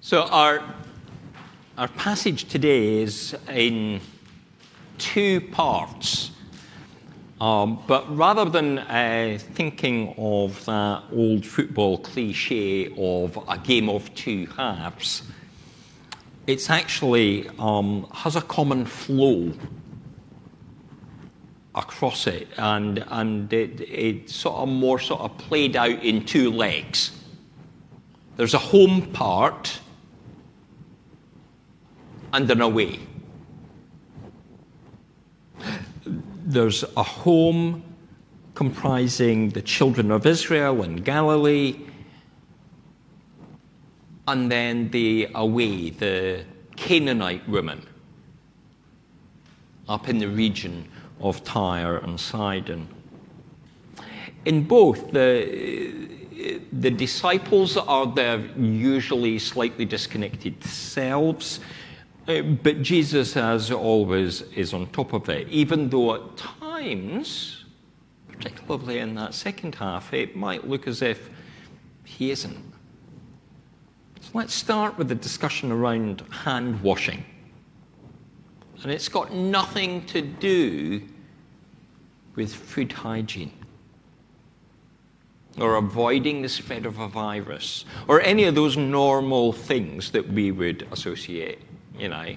So our, our passage today is in two parts. Um, but rather than uh, thinking of that old football cliche of a game of two halves, it's actually um, has a common flow across it, and and it, it's sort of more sort of played out in two legs. There's a home part away. There's a home comprising the children of Israel and Galilee, and then the away, the Canaanite woman, up in the region of Tyre and Sidon. In both, the, the disciples are their usually slightly disconnected selves, uh, but Jesus, as always, is on top of it, even though at times, particularly in that second half, it might look as if he isn't. So let's start with the discussion around hand washing. And it's got nothing to do with food hygiene or avoiding the spread of a virus or any of those normal things that we would associate, you know,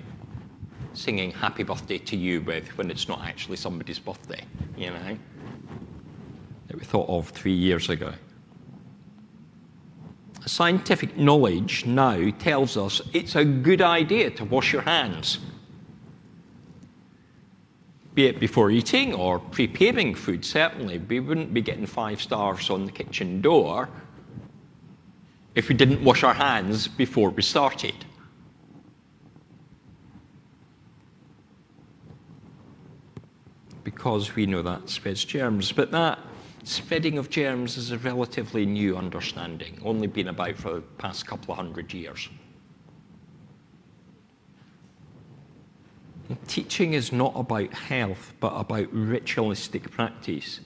singing happy birthday to you with when it's not actually somebody's birthday, you know, that we thought of three years ago. Scientific knowledge now tells us it's a good idea to wash your hands be it before eating or preparing food, certainly, we wouldn't be getting five stars on the kitchen door if we didn't wash our hands before we started. Because we know that spreads germs. But that spreading of germs is a relatively new understanding, only been about for the past couple of hundred years. Teaching is not about health, but about ritualistic practice.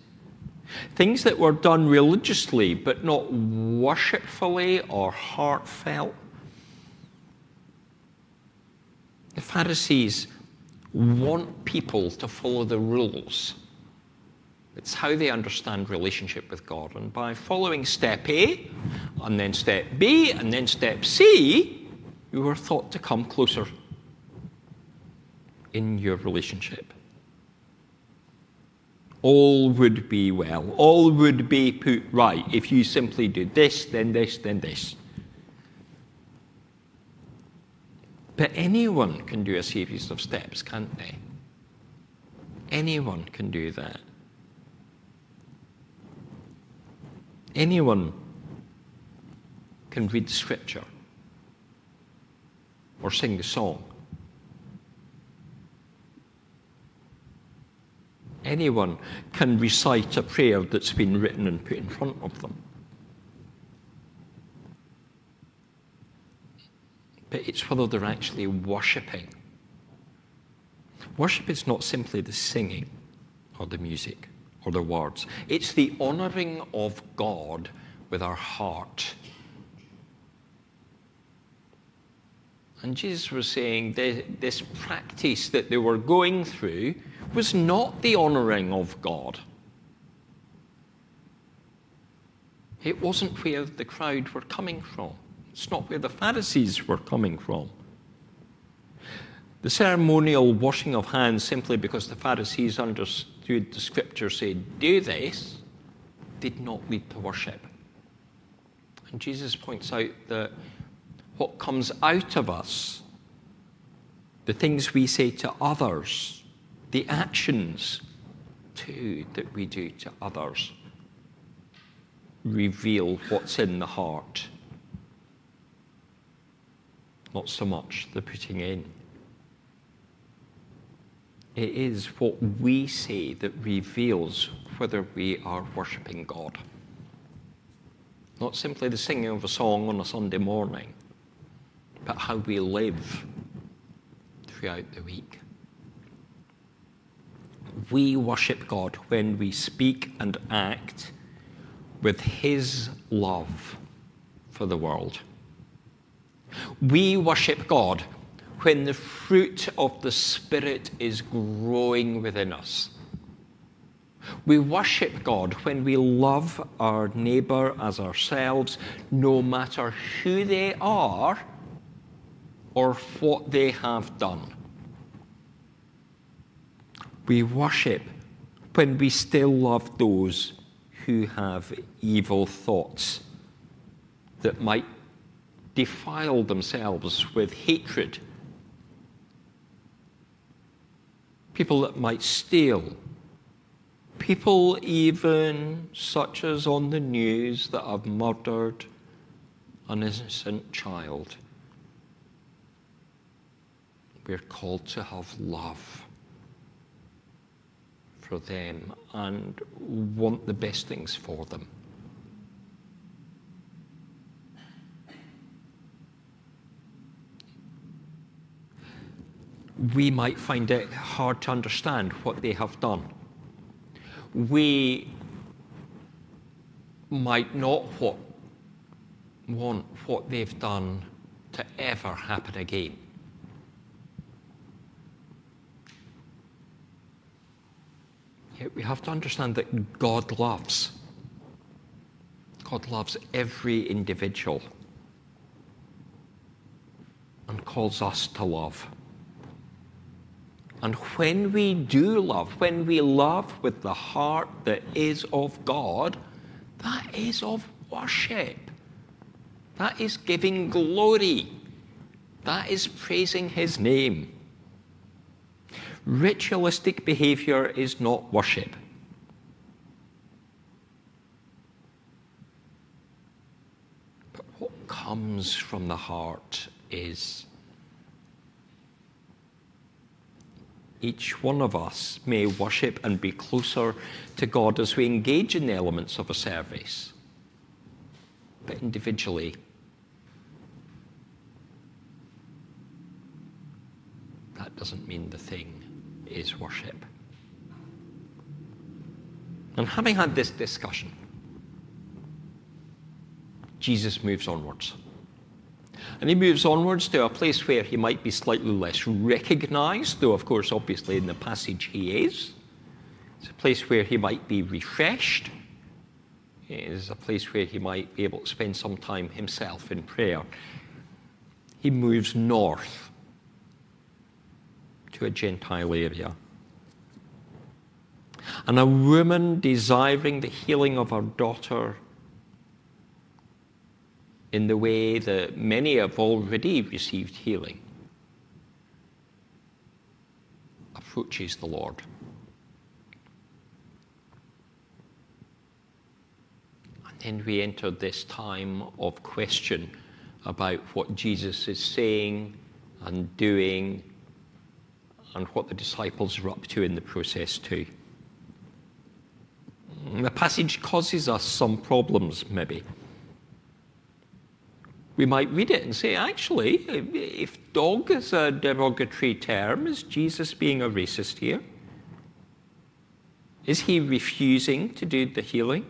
Things that were done religiously, but not worshipfully or heartfelt. The Pharisees want people to follow the rules. It's how they understand relationship with God. And by following step A, and then step B, and then step C, you are thought to come closer in your relationship. All would be well. All would be put right if you simply do this, then this, then this. But anyone can do a series of steps, can't they? Anyone can do that. Anyone can read the scripture or sing the song Anyone can recite a prayer that's been written and put in front of them. But it's whether they're actually worshipping. Worship is not simply the singing or the music or the words, it's the honouring of God with our heart. And Jesus was saying this practice that they were going through was not the honouring of God. It wasn't where the crowd were coming from. It's not where the Pharisees were coming from. The ceremonial washing of hands, simply because the Pharisees understood the scripture said, do this, did not lead to worship. And Jesus points out that what comes out of us, the things we say to others, the actions too that we do to others reveal what's in the heart, not so much the putting in. It is what we say that reveals whether we are worshipping God. Not simply the singing of a song on a Sunday morning, but how we live throughout the week we worship God when we speak and act with His love for the world. We worship God when the fruit of the Spirit is growing within us. We worship God when we love our neighbor as ourselves, no matter who they are or what they have done. We worship when we still love those who have evil thoughts that might defile themselves with hatred. People that might steal. People, even such as on the news, that have murdered an innocent child. We're called to have love for them and want the best things for them. We might find it hard to understand what they have done. We might not what, want what they've done to ever happen again. we have to understand that God loves. God loves every individual and calls us to love. And when we do love, when we love with the heart that is of God, that is of worship. That is giving glory. That is praising His name. Ritualistic behavior is not worship. But what comes from the heart is each one of us may worship and be closer to God as we engage in the elements of a service. But individually, that doesn't mean the thing is worship. And having had this discussion, Jesus moves onwards. And he moves onwards to a place where he might be slightly less recognized, though, of course, obviously in the passage he is. It's a place where he might be refreshed. It is a place where he might be able to spend some time himself in prayer. He moves north to a Gentile area. And a woman desiring the healing of her daughter in the way that many have already received healing approaches the Lord. And then we enter this time of question about what Jesus is saying and doing and what the disciples are up to in the process, too. The passage causes us some problems, maybe. We might read it and say, actually, if dog is a derogatory term, is Jesus being a racist here? Is he refusing to do the healing?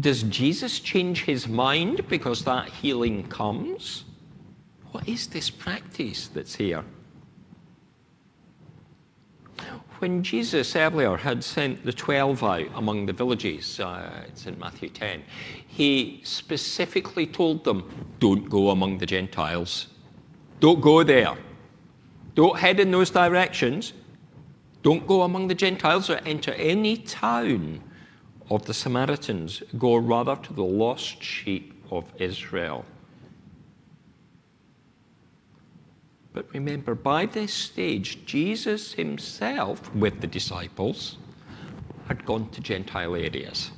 Does Jesus change his mind because that healing comes? What is this practice that's here? When Jesus earlier had sent the 12 out among the villages, uh, it's in Matthew 10, he specifically told them, don't go among the Gentiles. Don't go there. Don't head in those directions. Don't go among the Gentiles or enter any town of the Samaritans. Go rather to the lost sheep of Israel. But remember, by this stage, Jesus himself, with the disciples, had gone to Gentile areas.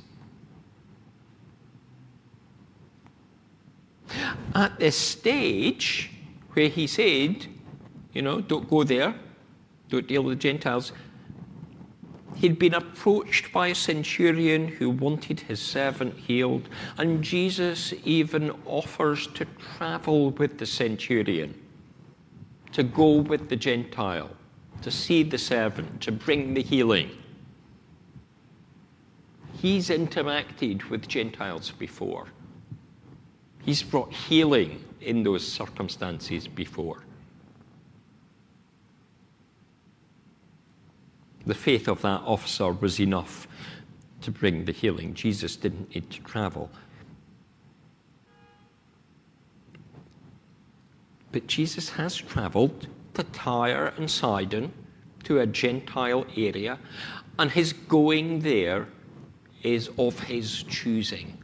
At this stage, where he said, you know, don't go there, don't deal with the Gentiles, he'd been approached by a centurion who wanted his servant healed, and Jesus even offers to travel with the centurion to go with the Gentile, to see the servant, to bring the healing. He's interacted with Gentiles before. He's brought healing in those circumstances before. The faith of that officer was enough to bring the healing. Jesus didn't need to travel. But Jesus has traveled to Tyre and Sidon, to a Gentile area, and his going there is of his choosing.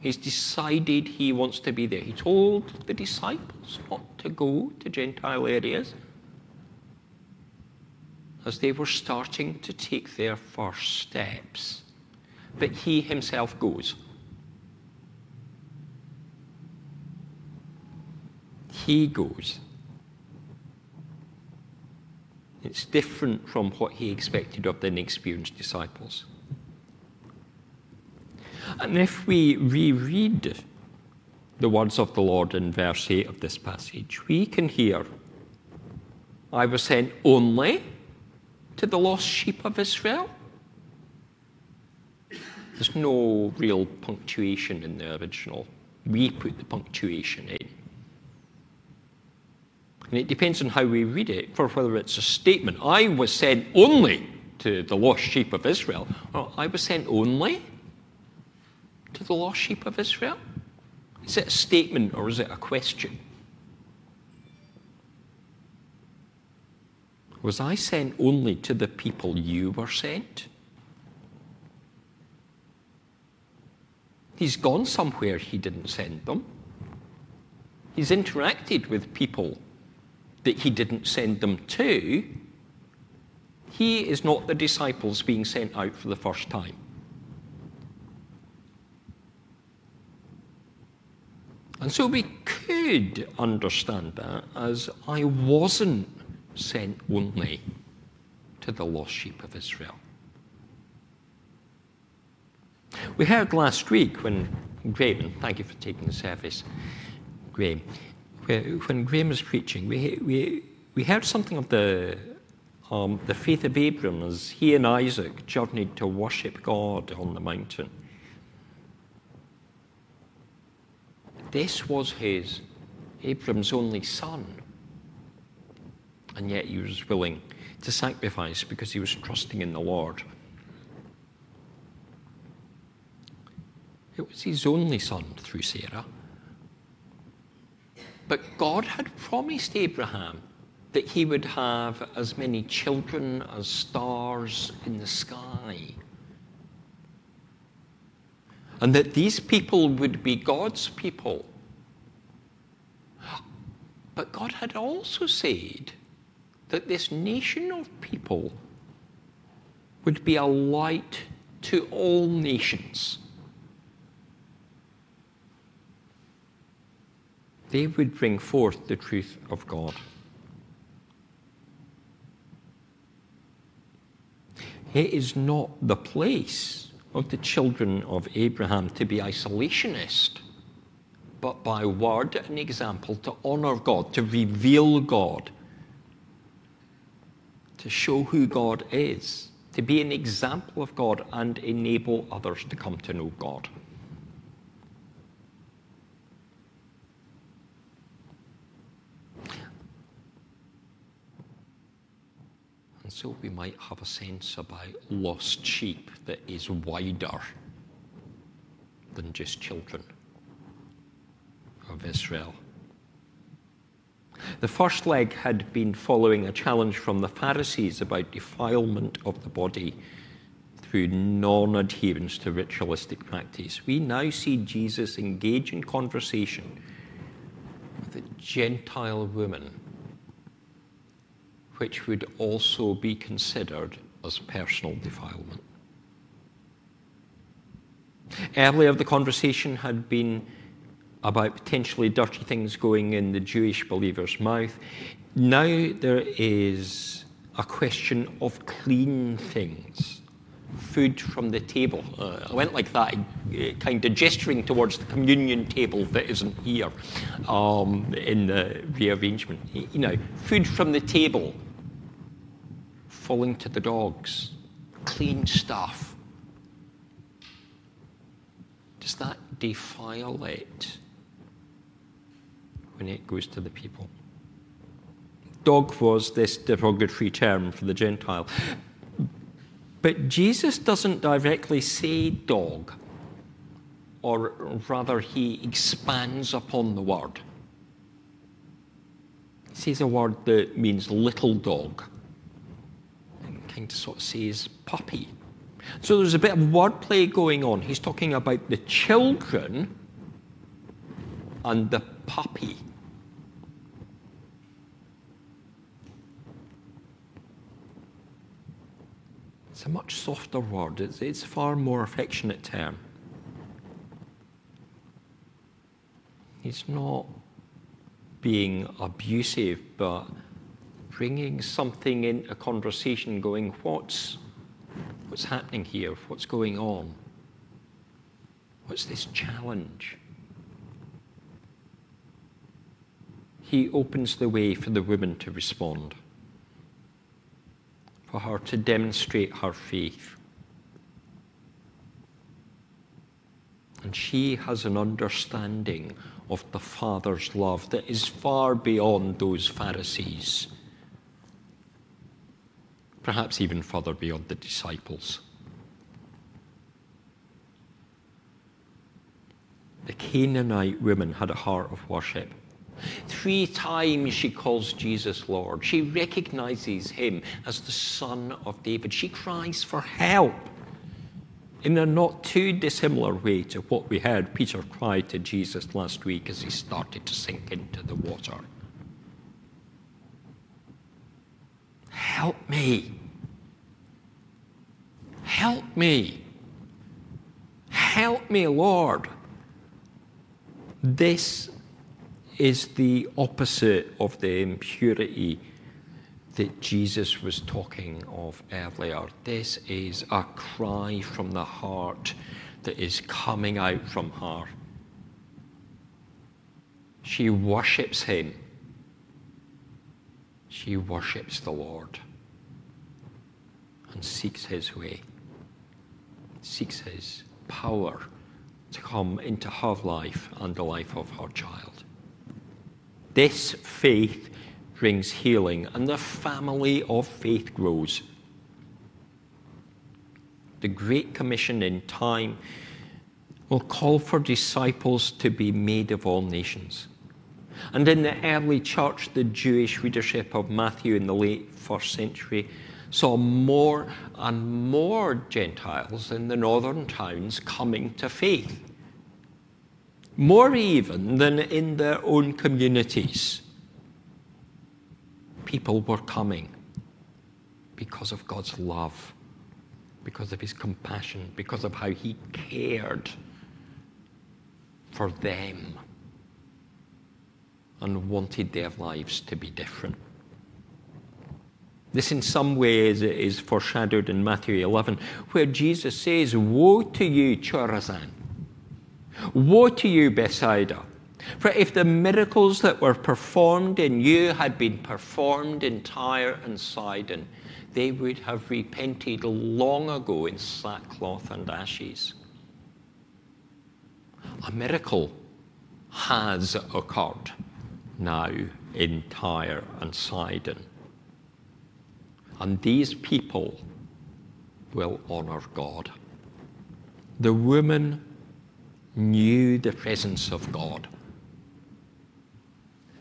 He's decided he wants to be there. He told the disciples not to go to Gentile areas as they were starting to take their first steps. But he himself goes. He goes. It's different from what he expected of the inexperienced disciples. And if we reread the words of the Lord in verse 8 of this passage, we can hear, I was sent only to the lost sheep of Israel. There's no real punctuation in the original. We put the punctuation in. And it depends on how we read it, for whether it's a statement. I was sent only to the lost sheep of Israel. I was sent only to the lost sheep of Israel? Is it a statement or is it a question? Was I sent only to the people you were sent? He's gone somewhere he didn't send them. He's interacted with people that he didn't send them to. He is not the disciples being sent out for the first time. And so we could understand that as I wasn't sent only to the lost sheep of Israel. We heard last week when Graham, thank you for taking the service, Graham, when Graham was preaching, we, we, we heard something of the, um, the faith of Abram as he and Isaac journeyed to worship God on the mountain. This was his, Abram's only son and yet he was willing to sacrifice because he was trusting in the Lord. It was his only son through Sarah. But God had promised Abraham that he would have as many children as stars in the sky. And that these people would be God's people. But God had also said that this nation of people would be a light to all nations. They would bring forth the truth of God. It is not the place of the children of Abraham to be isolationist, but by word and example to honor God, to reveal God, to show who God is, to be an example of God and enable others to come to know God. So we might have a sense about lost sheep that is wider than just children of Israel. The first leg had been following a challenge from the Pharisees about defilement of the body through non adherence to ritualistic practice. We now see Jesus engage in conversation with a Gentile woman, which would also be considered as personal defilement. Earlier, the conversation had been about potentially dirty things going in the Jewish believer's mouth. Now there is a question of clean things, food from the table. Uh, I went like that, uh, kind of gesturing towards the communion table that isn't here um, in the rearrangement. You know, food from the table falling to the dogs, clean stuff. Does that defile it when it goes to the people. Dog was this derogatory term for the Gentile. But Jesus doesn't directly say dog, or rather, he expands upon the word. He says a word that means little dog, and kind of sort of says puppy. So there's a bit of wordplay going on. He's talking about the children and the puppy. A much softer word, it's, it's a far more affectionate term. He's not being abusive, but bringing something into conversation, going, What's, what's happening here? What's going on? What's this challenge? He opens the way for the woman to respond for her to demonstrate her faith. And she has an understanding of the Father's love that is far beyond those Pharisees, perhaps even further beyond the disciples. The Canaanite woman had a heart of worship. Three times she calls Jesus Lord. She recognizes him as the Son of David. She cries for help in a not too dissimilar way to what we heard Peter cry to Jesus last week as he started to sink into the water. Help me. Help me. Help me, Lord. This is the opposite of the impurity that Jesus was talking of earlier. This is a cry from the heart that is coming out from her. She worships him. She worships the Lord and seeks his way, seeks his power to come into her life and the life of her child. This faith brings healing, and the family of faith grows. The Great Commission in time will call for disciples to be made of all nations. And in the early church, the Jewish readership of Matthew in the late first century saw more and more Gentiles in the northern towns coming to faith more even than in their own communities. People were coming because of God's love, because of his compassion, because of how he cared for them and wanted their lives to be different. This, in some ways, is foreshadowed in Matthew 11, where Jesus says, Woe to you, Chorazin! Woe to you, Bethsaida! For if the miracles that were performed in you had been performed in Tyre and Sidon, they would have repented long ago in sackcloth and ashes. A miracle has occurred now in Tyre and Sidon. And these people will honor God. The woman knew the presence of God.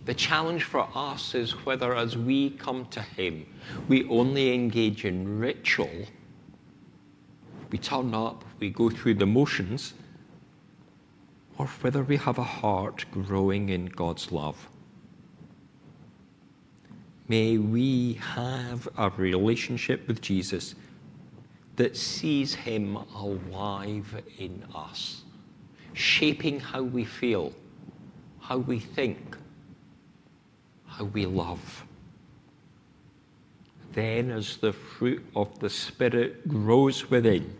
The challenge for us is whether, as we come to Him, we only engage in ritual, we turn up, we go through the motions, or whether we have a heart growing in God's love. May we have a relationship with Jesus that sees Him alive in us shaping how we feel, how we think, how we love. Then, as the fruit of the Spirit grows within,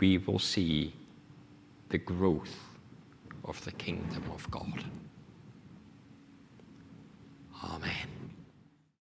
we will see the growth of the kingdom of God. Amen.